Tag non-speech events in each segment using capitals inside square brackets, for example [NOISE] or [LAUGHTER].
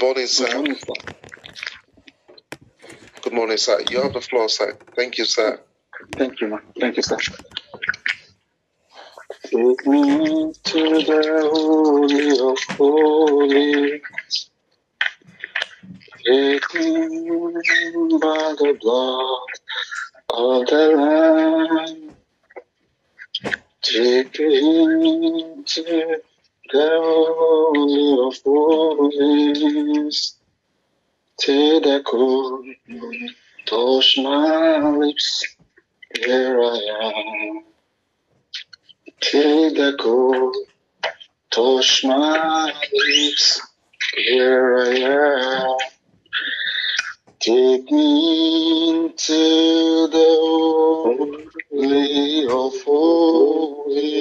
Good morning, sir. Good morning, sir. Good morning, sir. You have the floor, sir. Thank you, sir. Thank you, man. Thank you, sir. Take me to the holy of holies. Take me by the blood of the Lamb. Take me to holy of holies. The cool, touch my lips. Here I am. Touch my lips. Here I am. Take me into the holy of holies.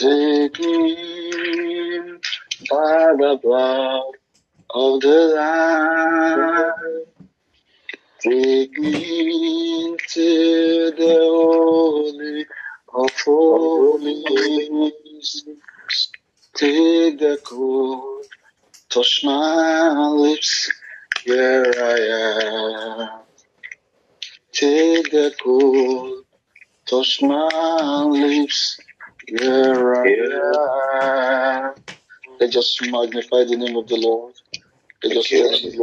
Take me by the blood of the Lamb. Take me into the holy of holies. Take the cold, touch my lips. Here I am. Take the cold, touch my lips. Here I am. Let's just magnify the name of the Lord. Let's just Thank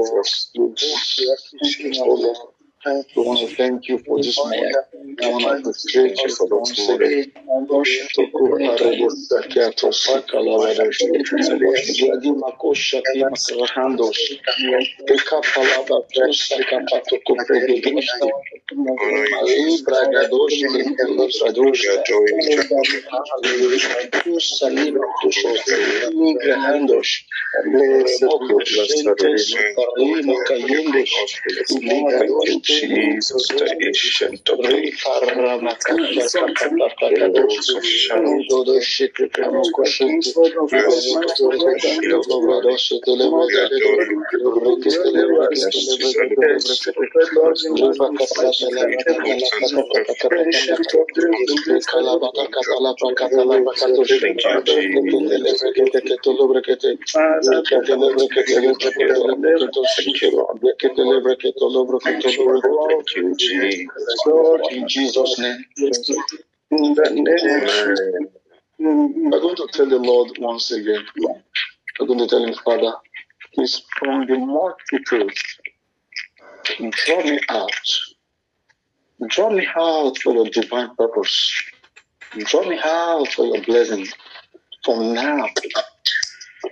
you, the Lord. Jesus. We want to thank you for this morning. We want to appreciate you for once again. Jadi your restoration, Lord Jesus, the ancient of days, the rose of Sharon, Thank you, Jesus. In Jesus' name. We're going to tell the Lord once again. I'm going to tell him, Father, please from the multitude, draw me out. Draw me out for your divine purpose. Draw me out for your blessing. From now,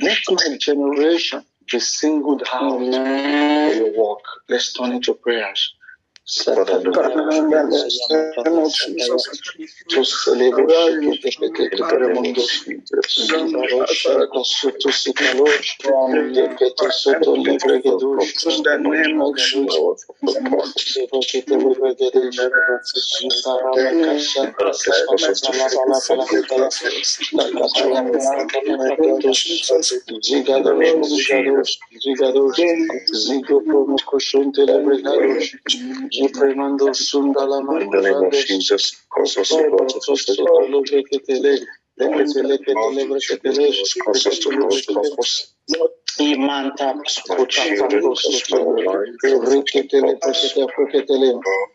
let my generation be singled out for your work. Let's turn into prayers. Father, in the name of Jesus, To celebrate in the name of Jesus, Zipremando sundala in the name of Jesus, cause us to go to fulfill cause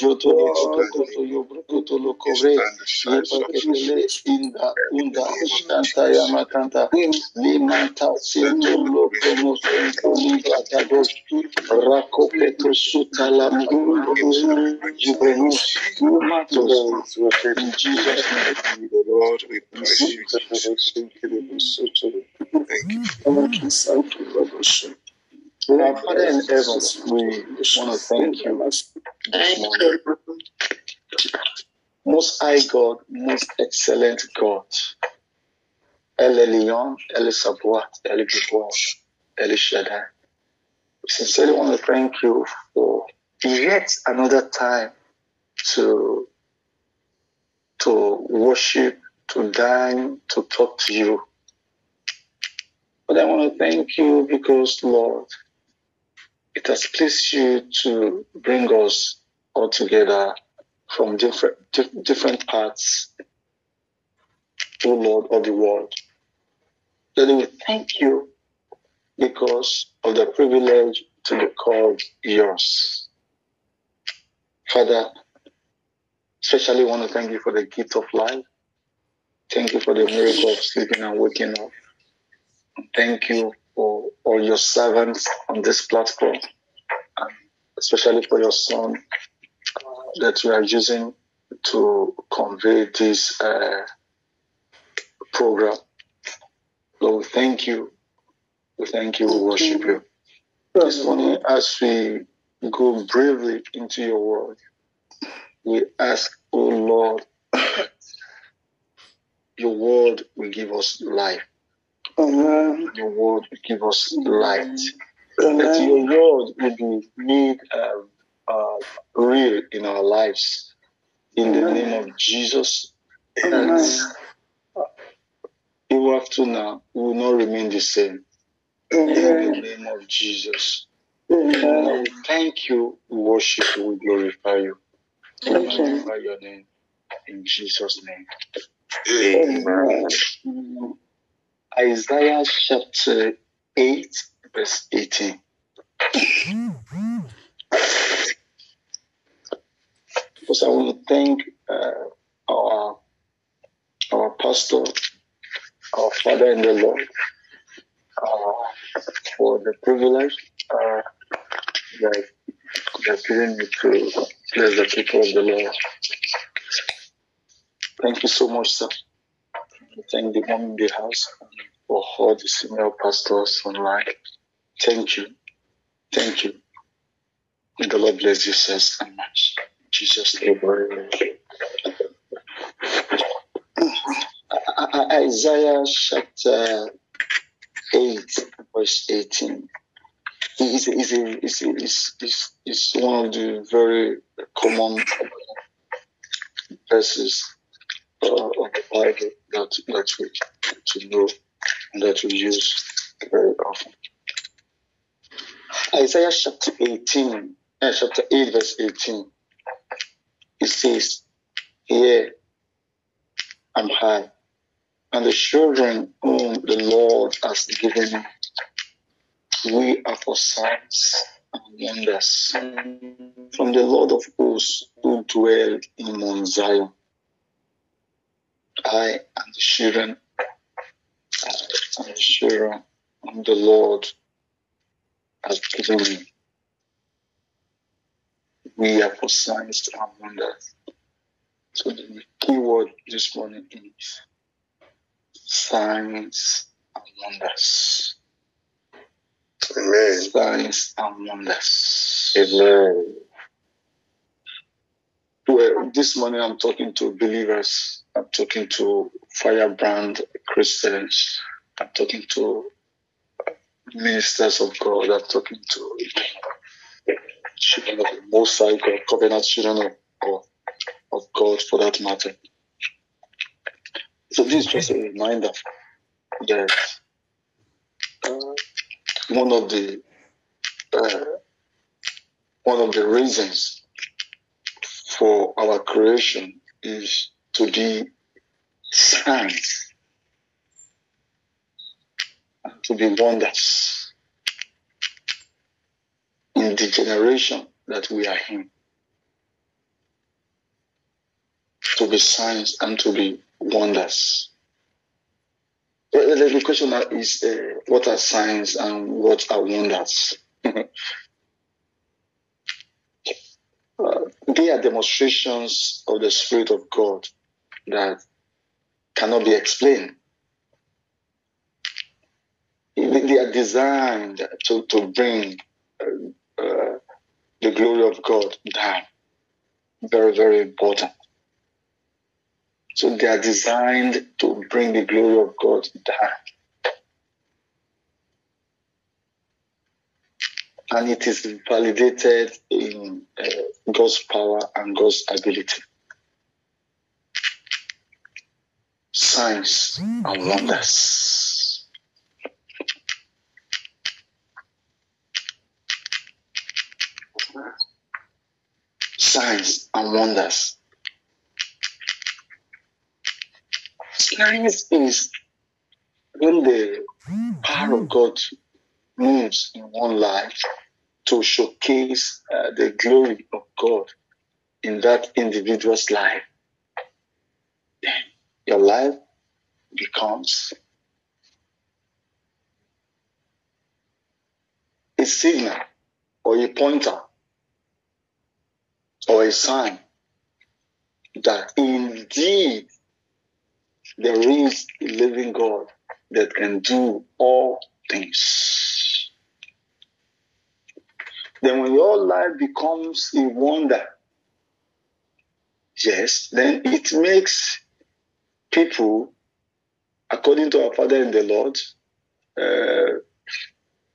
yo to to yo to lo kore ye pa ketele inda unda shanta ya matanta ni manta sinu lo kono ni katado rako peto suta la mulu juvenus you matter in Jesus name the Lord we praise you thank you thank you Our Father in heaven, we want to thank you this morning. Most high God, most excellent God. El Elyon, El Sabaoth, El Gibor, El Shaddai. We sincerely want to thank you for yet another time to to worship, to dine, to talk to you. But I want to thank you because, Lord, it has pleased you to bring us all together from different different parts, oh Lord, of the world. That we thank you because of the privilege to be called yours. Father, especially want to thank you for the gift of life. Thank you for the miracle of sleeping and waking up. Thank you for all your servants on this platform, especially for your son that we are using to convey this uh, program. Lord, thank you. We thank you. We worship you. This morning, as we go bravely into your word, we ask, oh Lord, [COUGHS] your word will give us life. Amen. Your word will give us light. Amen. That uh-huh. your word will be made uh, uh, real in our lives. In the uh-huh. name of Jesus. Amen. And uh-huh. even after now, we will not remain the same. In the name of Jesus. Amen. Thank you, we worship you, we glorify you. We glorify your name. In Jesus' name. Amen. Amen. Isaiah chapter 8, verse 18. Because I want to thank uh, our our pastor, our father in the Lord, uh, for the privilege uh, that has given me to bless the people of the Lord. Thank you so much, sir. Thank the one in the house for all the senior pastors online. Thank you. Thank you. May the Lord bless you, sir, so much. Jesus' name. Uh, Isaiah chapter 8, verse 18. Is, is, is, is, is, is one of the very common verses uh, of the Bible that, that we to know and that we use very often. Isaiah chapter 18, uh, chapter 8, verse 18. It says, Here am I, and the children whom the Lord has given me. We are for signs and wonders from the Lord of hosts who dwell in Mount Zion. I am the children, I am the children whom the Lord has given me. We are for signs and wonders. So the key word this morning is signs and wonders. Amen. Signs and wonders. Amen. Well, this morning I'm talking to believers. I'm talking to firebrand Christians. I'm talking to ministers of God. I'm talking to children of the Most High God, covenant children of, of, of God for that matter. So this is just a reminder that uh, one of the uh, one of the reasons for our creation is to be signs and to be wonders in the generation that we are in. To be signs and to be wonders. The question now is uh, what are signs and what are wonders? [LAUGHS] uh, they are demonstrations of the Spirit of God that cannot be explained. They are designed to, to bring uh, uh, the glory of God down. Very, very important. So they are designed to bring the glory of God down. and it is validated in uh, God's power and God's ability. Signs and wonders. Signs and wonders. Signs is when the power of God moves in one life to showcase uh, the glory of God in that individual's life, your life becomes a signal or a pointer or a sign that indeed there is a living God that can do all things. Then when your life becomes a wonder, yes, then it makes people, according to our Father in the Lord, uh,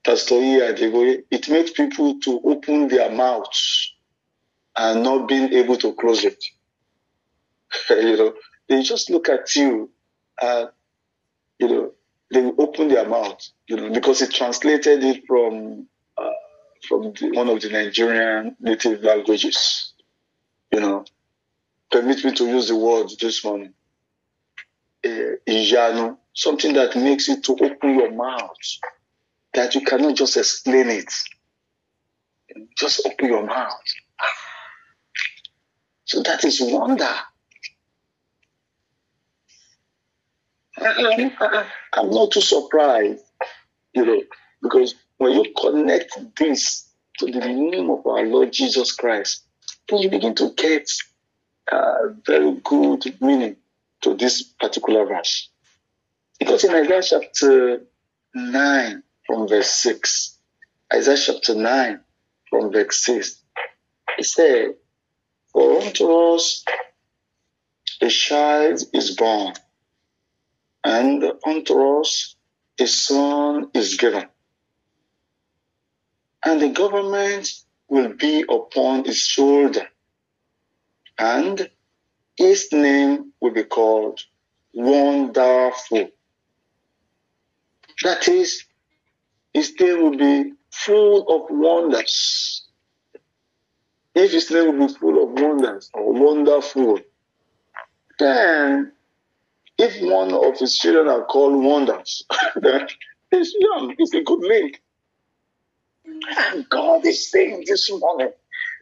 it makes people to open their mouths and not being able to close it. [LAUGHS] you know, they just look at you and, you know, they open their mouth, you know, because it translated it from uh, from the, one of the Nigerian native languages. You know, permit me to use the word this morning. Something that makes you to open your mouth, that you cannot just explain it. Just open your mouth. So that is wonder. I'm not too surprised, you know, because when you connect this to the name of our Lord Jesus Christ, then you begin to get uh, very good meaning to this particular verse. Because in Isaiah chapter 9 from verse 6, Isaiah chapter 9 from verse 6, it said, For unto us a child is born and unto us a son is given. And the government will be upon his shoulder, and his name will be called Wonderful. That is, his name will be full of wonders. If his name will be full of wonders or wonderful, then if one of his children are called wonders, [LAUGHS] then he's young. It's a good link. And God is saying this morning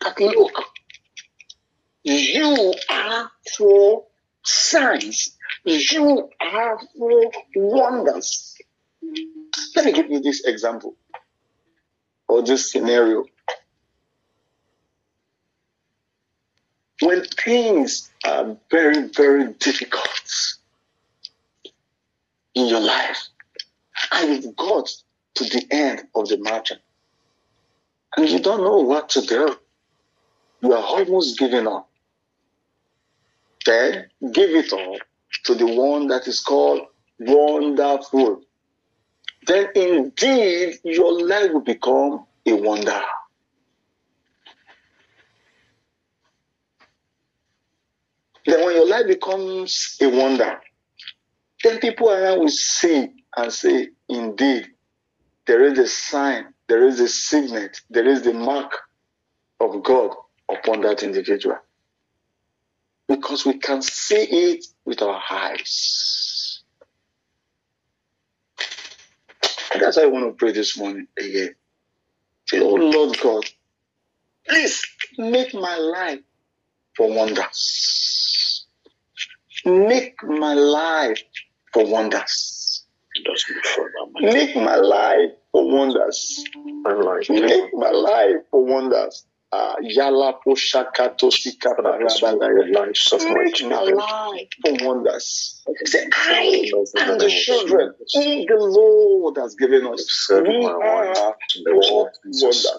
that look, you are for signs, you are for wonders. Let me give you this example or this scenario. When things are very, very difficult, in your life and you've got to the end of the mountain and you don't know what to do. You are almost giving up. Then give it all to the one that is called wonderful. Then indeed your life will become a wonder. Then when your life becomes a wonder, then people around will see and say, indeed, there is a sign, there is a signet, there is the mark of God upon that individual. Because we can see it with our eyes. And that's why I want to pray this morning again. Say, Oh Lord God, please make my life for wonders. Make my life for wonders. Make my life for wonders. Make my life for wonders. Uh, Yala Poshakato Sika lives of my life for wonders. Say, I and the children the Lord has given us. We are for wonders.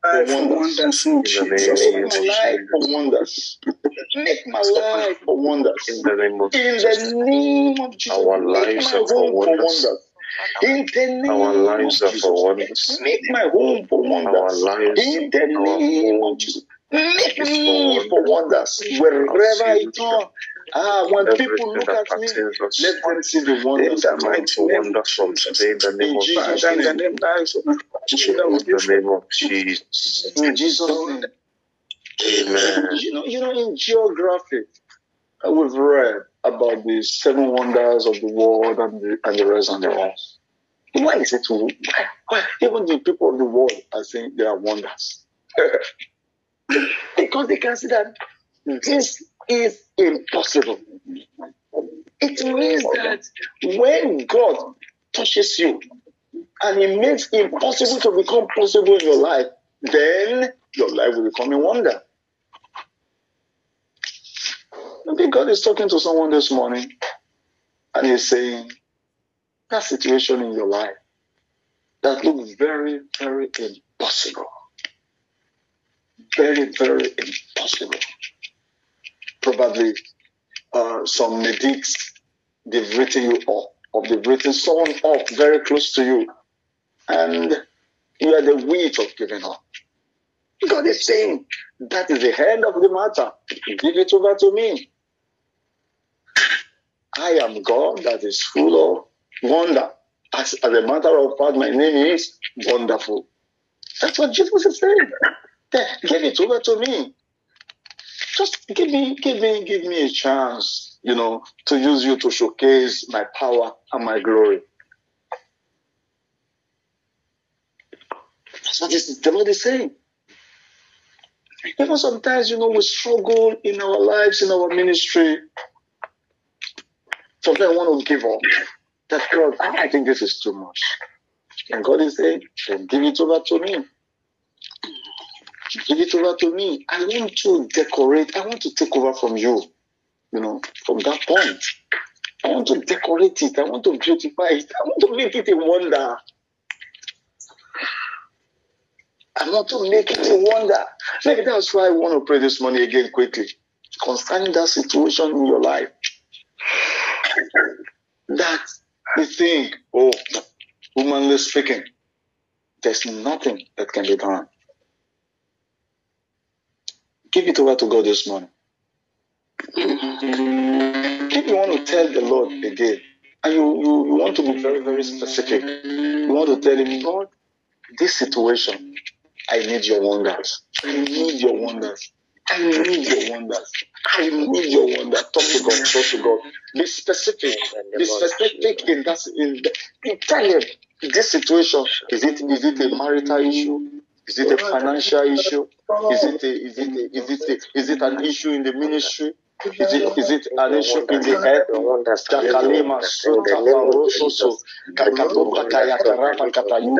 for wonders. In the Make name my of life Jesus. for wonders. Make my life for wonders. In the name of In Jesus. the name of Jesus, Our lives are for wonders. In the name Our lives of are for wonders. make my home for Our wonders. lives, In the name of Jesus, make me for for wonders. Wherever I turn, ah, when people look at me, let them see the In wonders the of mighty wonders from today in the name of Jesus'. In the name of Jesus. In Jesus' name. Amen. You know, you know, in geography, we've read about the seven wonders of the world and the, and the rest and the rest. Why is it why, why even the people of the world are saying they are wonders? [LAUGHS] because they can see that this is impossible. It means that when God touches you and He makes impossible to become possible in your life, then your life will become a wonder. Maybe God is talking to someone this morning and He's saying, that situation in your life that looks very, very impossible. Very, very impossible. Probably uh, some medics, they've written you up, or they've written someone up very close to you, and you are the weight of giving up. God is saying, that is the end of the matter. Give it over to me. I am God that is full of wonder. As, as a matter of fact, my name is Wonderful. That's what Jesus is saying. Give it over to me. Just give me, give me, give me a chance, you know, to use you to showcase my power and my glory. That's what this, the Lord is saying. Even sometimes, you know, we struggle in our lives, in our ministry. Sometimes we want to give up. That God, ah, I think this is too much. And God is saying, then give it over to me. Give it over to me. I want to decorate. I want to take over from you. You know, from that point. I want to decorate it. I want to beautify it. I want to make it a wonder. I want to make it a wonder. Maybe that's why I want to pray this morning again quickly. Concerning that situation in your life. That you think, oh, humanly speaking, there's nothing that can be done. Give it over to God this morning. If you want to tell the Lord again, and you, you, you want to be very, very specific, you want to tell Him, Lord, this situation, I need your wonders. I need your wonders. I need your wonders. I need your wonders. Talk to God. Talk to God. Be specific. Be specific in that. In the, you tell Him this situation. Is it is it a marital issue? Is it a financial issue? Is it a, is it a, is it a, is it an issue in the ministry? Is it is it an issue in the head? Jakalima suta parososo kakatoka kayakarafa katayu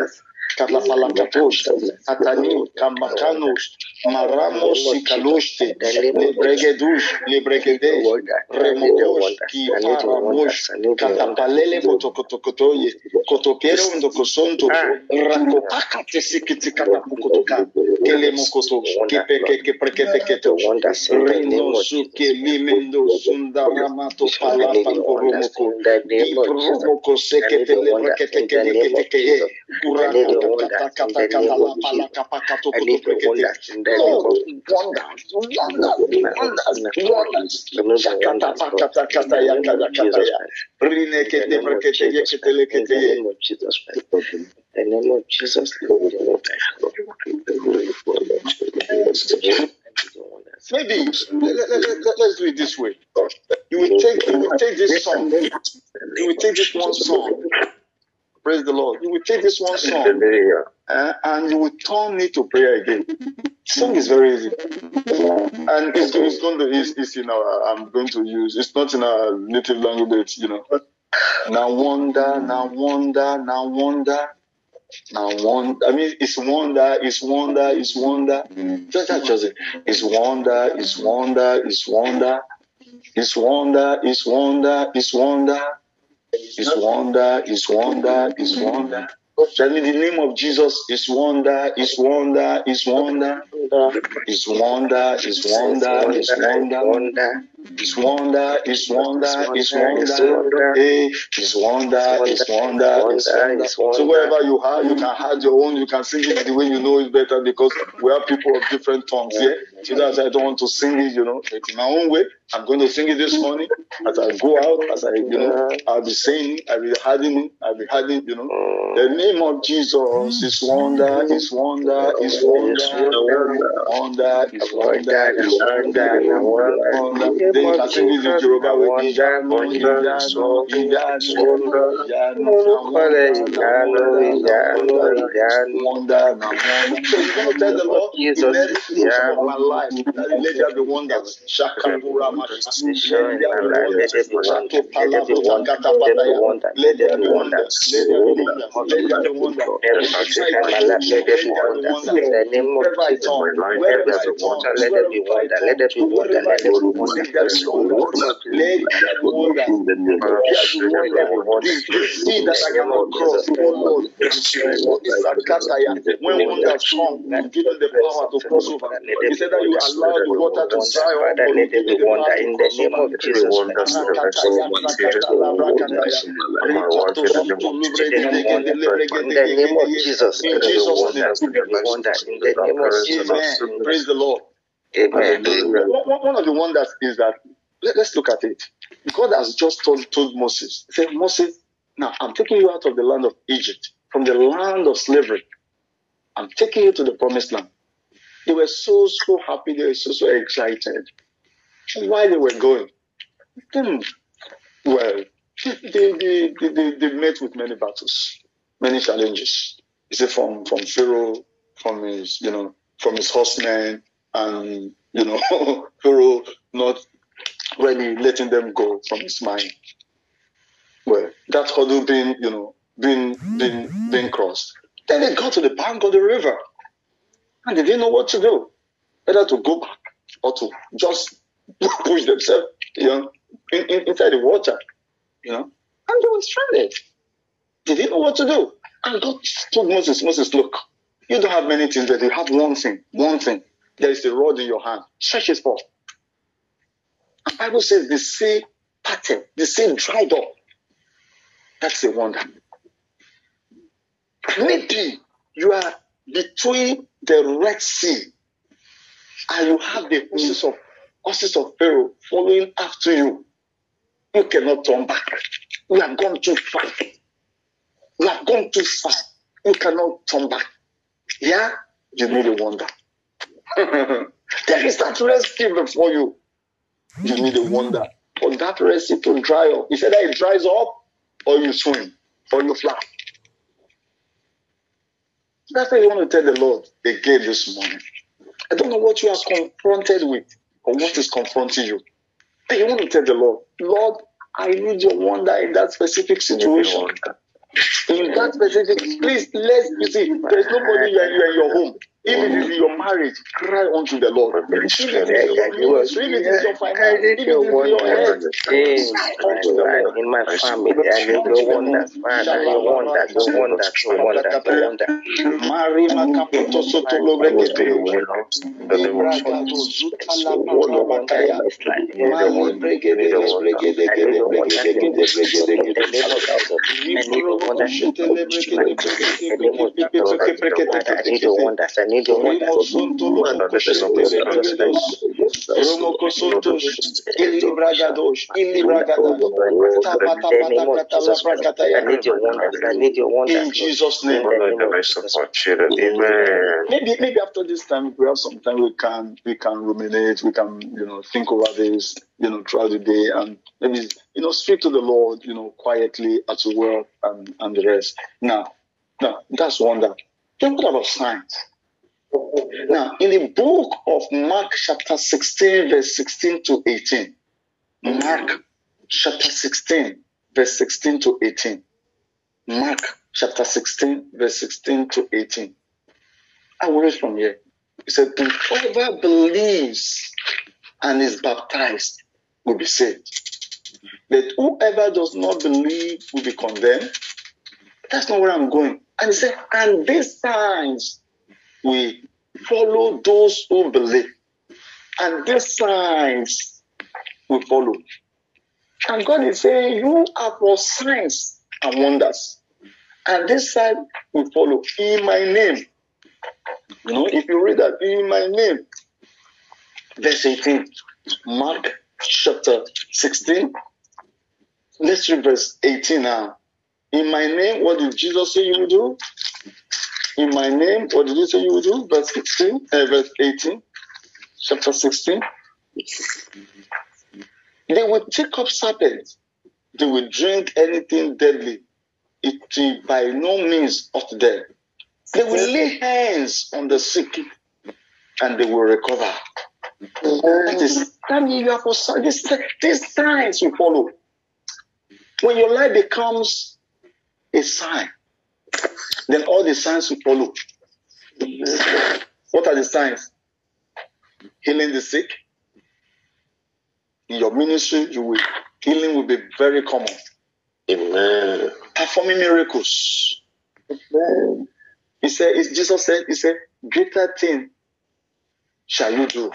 Kalapalakatos, Atani, Kamakanos, Maramos y Kaloste, Lebregedus, Lebregede, Remogos, Kiparamos, Katapalele, Motokotokotoye, Kotopiero, Ndokosonto, ah. Rakopaka, Tesikiti, Katapukotoka, Kelemokoto, Kepeke, Kepreketeketo, Renosu, Kelimendo, Sundaramato, Palapa, Koromoko, Ipromoko, Sekete, Lebrekete, Kekete, Kurako, The name of Jesus. Maybe let, let, let, let's do it this way. You will take you will take this song. You will take this one song. Praise the Lord. You will take this one song uh, and you will turn it to prayer again. Song is very easy, and it's, it's going to it's, it's you know I'm going to use it's not in our native language, you know. Now wonder, now wonder, now wonder. Now wonder, I mean, it's wonder, it's wonder, it's wonder. Just that, just it. It's wonder, it's wonder, it's wonder. It's wonder, it's wonder, it's wonder. It's wonder, it's wonder, it's wonder. It's wonder. Tell me the name of Jesus is wonder, is wonder, is wonder, is wonder, is wonder, is wonder, is wonder, is wonder, is wonder, hey, is wonder, is wonder, eh, is wonder. So wherever you are, you can have your own, you can sing it the way you know it better because we are people of different tongues here. So that's why I don't want to sing it, you know, in my own way. I'm going to sing it this morning. As I go out, as I, you know, I'll be saying, I'll be having I'll be having, you know, mm. the name of Jesus is wonder, is wonder, mm. is wonder, wonder, is wonder, is wonder, wonder. Then name the Lord, let there be wonder, let. Let let there be wonder, let there be wonder, let there be wonder, let there be wonder. Let that I cannot cross, oh when them the power to cross over. Said that you allow water to dry in the name of Jesus. Name of Jesus. In the name of Jesus. Praise the Lord. Amen. One of the wonders is that let, us look at it. God has just told, told Moses, said, Moses, now I'm taking you out of the land of Egypt, from the land of slavery. I'm taking you to the promised land. They were so, so happy. They were so, so excited. While they were going, hmm, well, [LAUGHS] they, they, they, they, met with many battles, many challenges. You see, from, from Pharaoh, from his, you know, from his horsemen, and, you know, [LAUGHS] Pharaoh not really letting them go from his mind. Well, that hurdle being, you know, being, being, being crossed. Then they got to the bank of the river, and they didn't know what to do, whether to go back or to just [LAUGHS] push themselves, you know, in, in, inside the water, you know, and they were stranded. They didn't know what to do. And God told Moses, Moses, look, you don't have many things, but you have one thing, one thing. There is a rod in your hand. Stretch it forth. And Bible says the sea parted, the sea dried up. That's a wonder. Maybe you are between the Red Sea and you have the horses of horses of Pharaoh following after you. You cannot turn back. You have gone too far. You have gone too far. You cannot turn back. Yeah, you need a wonder. There is that rescue before you. You need a wonder for that rescue to dry up. He said that it dries up, or you swim, or you fly. That's what you want to tell the Lord again this morning. I don't know what you are confronted with or what is confronting you. But you want to tell the Lord, Lord, I need your wonder in that specific situation. In that specific, please, let's, you see, there's nobody you you are in your home. If it is your marriage, cry unto the Lord. If it is your business, if it is your finance, cry unto the Lord. in my family, I need the one that's I need one that's the one that's the one that's the one that's Mari makapoto soto lobrekete. Ibraga to zuta la mata bakaya. Mari bregede bregede bregede bregede bregede bregede. Libro shete lebrekete brekete brekete brekete brekete. I need the one that's need your wonders. I need your wonders, I need your wonders. In Jesus' name. Maybe maybe after this time we have some time we can we can ruminate, we can, you know, think over this, you know, throughout the day and maybe you know speak to the Lord, you know, quietly at your work and, and the rest. Now, now that's wonder. Then what about signs? Now, in the book of Mark, chapter 16, verse 16 to 18, Mark, chapter 16, verse 16 to 18. Mark, chapter 16, verse 16 to 18. I will read from here. He said, Whoever believes and is baptized will be saved. But whoever does not believe will be condemned. That's not where I'm going. And he said, and these signs will follow those who believe. And these signs we follow. And God is saying, You are for signs and wonders. And this sign we follow in my name. You know, if you read that in my name, verse 18, Mark chapter 16. Let's read verse 18 now. In my name, what did Jesus say you will do? In my name, what did you say you will do? Verse 16, uh, verse 18, chapter 16. They will take up serpents. They will drink anything deadly. It will by no means hurt them. They will lay hands on the sick and they will recover. That is, means you have for this, these signs will follow. When your life becomes a sign, then all the signs will follow. What are the signs? Healing the sick. In your ministry, you will healing will be very common. Amen. Performing miracles. Amen. He said, Jesus said, He said, greater thing shall you do.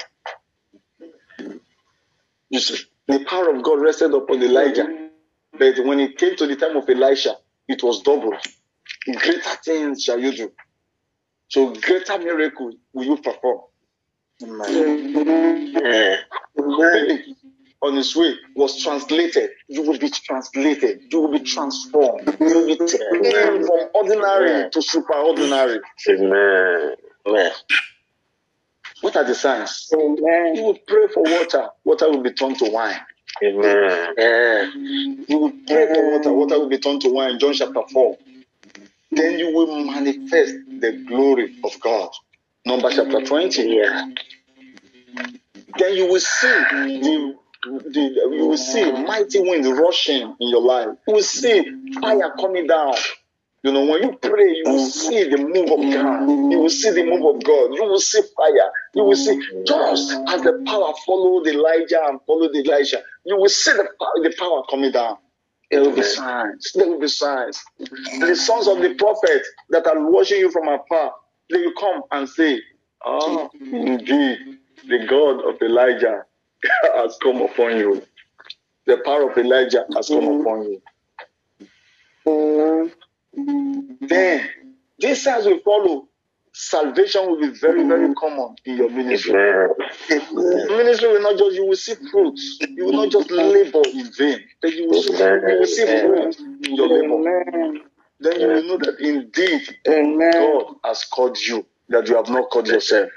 You see, the power of God rested upon Elijah. But when it came to the time of Elisha, it was doubled. Greater things shall you do. So greater miracle will you perform. Amen. Amen. On his way was translated. You will be translated. You will be transformed. You will be taken from ordinary to superordinary. Amen. Amen. What are the signs? Amen. You will pray for water. Water will be turned to wine. Amen. Yeah. You will pray for water. Water will be turned to wine. John chapter 4 then you will manifest the glory of God. Number chapter 20. Yeah. Then you will see the, the you will see mighty winds rushing in your life. You will see fire coming down. You know, when you pray, you will see the move of God. You will see the move of God. You will see fire. You will see just as the power followed Elijah and followed Elijah. You will see the, the power coming down. There will be signs. There will be signs. The sons of the prophet that are watching you from afar, they will come and say, Ah, indeed, the God of Elijah [LAUGHS] has come upon you. The power of Elijah has come mm-hmm. upon you. Mm-hmm. Then these signs will follow salvation will be very, very common in your ministry. Ministry will not just, you will see fruits. You will not just labor in vain, but you will, see, you will see fruit in your labor. Then you will know that indeed God has called you, that you have not called yourself.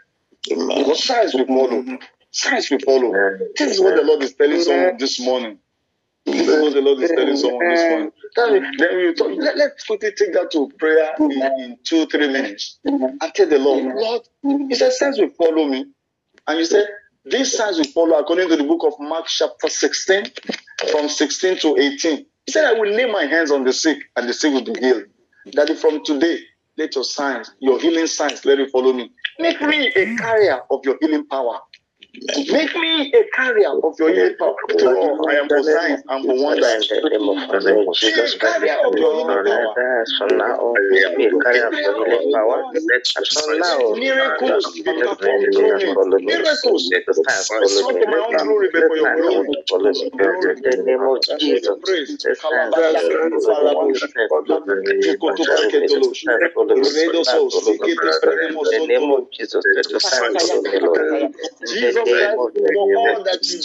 Because signs will follow. Signs will follow. This is what the Lord is telling someone this morning. This is what the Lord is telling someone this morning. Then we talk. Let, quickly take that to prayer in, two, three minutes. And tell the Lord, Lord, He said, signs will follow me. And you said, these signs will follow according to the book of Mark, chapter 16, from 16 to 18. He said, I will lay my hands on the sick, and the sick will be healed. That from today, let your signs, your healing signs, let it follow me. Make me a carrier of your healing power. Make me a carrier of your healing power. I am for signs and for wonders. Be a carrier of your healing power. From now on, be a carrier of your healing power. From now on, miracles be performed through me. Miracles. It's not for my own glory, but for your glory. In the name of Jesus. In the name of Jesus. Jesus Christ for all that you.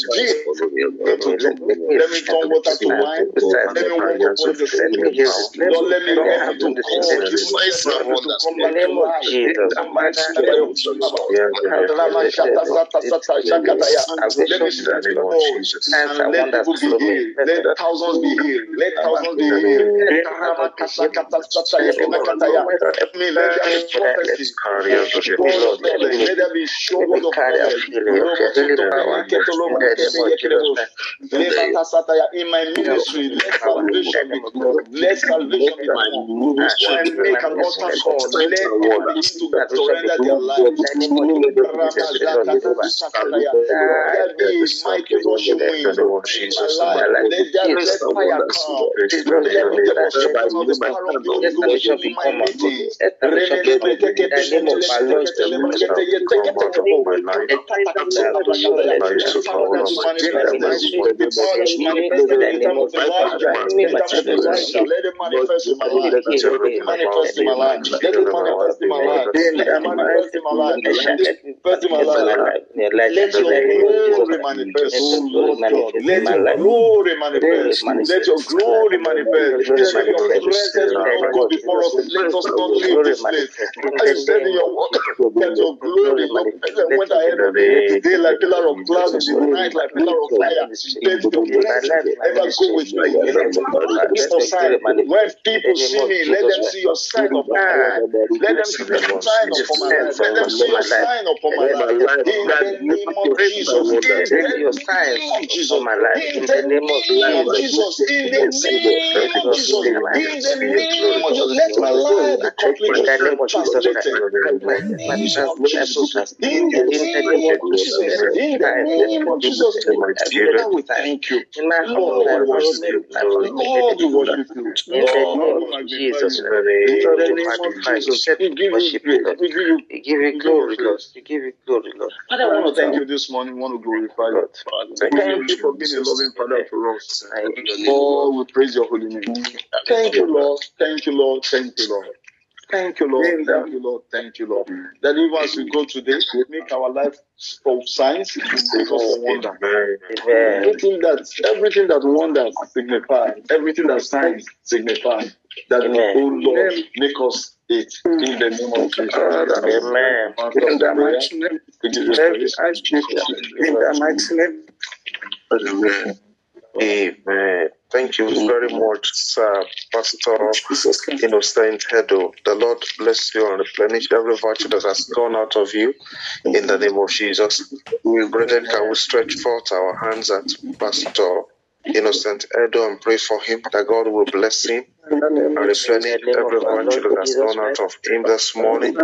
Let me come water to wine. Let me walk upon the sea. Lord, let me help you to call. Give me strength to come back to life. Let me spread the and let people be healed. Let thousands be healed. Let thousands be healed. Shakata Sataya Kemakataya. Me, let there be prophecy. Lord, Let there be show of knowledge. In my ministry, let salvation be let salvation be born. And make an altar call. Let people begin to surrender their lives. Let be mighty rushing my. Let let fire come. Let be demonstration of the the my. Let my. Let it manifest in my life. Let it manifest in my life. Let it manifest in my life. Manifest in my life. Let your glory manifest, oh God. Let your glory manifest. Let your glory manifest. Let your presence, go before us. Let us not leave this place. As you said in your word, that your glory went ahead of me today like pillar of cloud, the night like pillar of fire. Let your presence ever go with me. When people see me, let them see your upon my life. Let them see your sign upon my life. Let them see your sign upon my life. In the name of Jesus. In the name of Jesus. In the name of Jesus. In the name of Jesus. In the name of Jesus. Let my life be completely translated. Jesus. In the name of Jesus. In the name of Jesus. Father, we thank you. Lord, we worship you. Lord, we worship you. Lord, we magnify Jesus. you. In the name of Jesus. We give you Worship you, praise. Lord. We give you We give you glory, Lord. We give you glory, Lord. Father, I want to thank you this morning. I want to glorify you. Thank you for being a loving Father to us. Thank you, Lord, we praise your holy name. Thank you, Lord. Thank you, Lord. Thank you, Lord. Thank you, Lord. Thank you, Lord. Thank you, Lord. That even as we go today, we make our life full of signs because of wonder. Everything that everything that wonders signify, everything that signs signify that Amen. oh Lord make us it in mm. the name of Jesus. Amen. In the mighty name, we give you praise. In the mighty name. Amen. Amen. Thank you very much, Sir Pastor Innocent Hedo. The Lord bless you and replenish every virtue that has gone out of you in the name of Jesus. Brethren, can we stretch forth our hands at Pastor Innocent Edo and pray for him that God will bless him. And replenish every virtue that has gone out of him this morning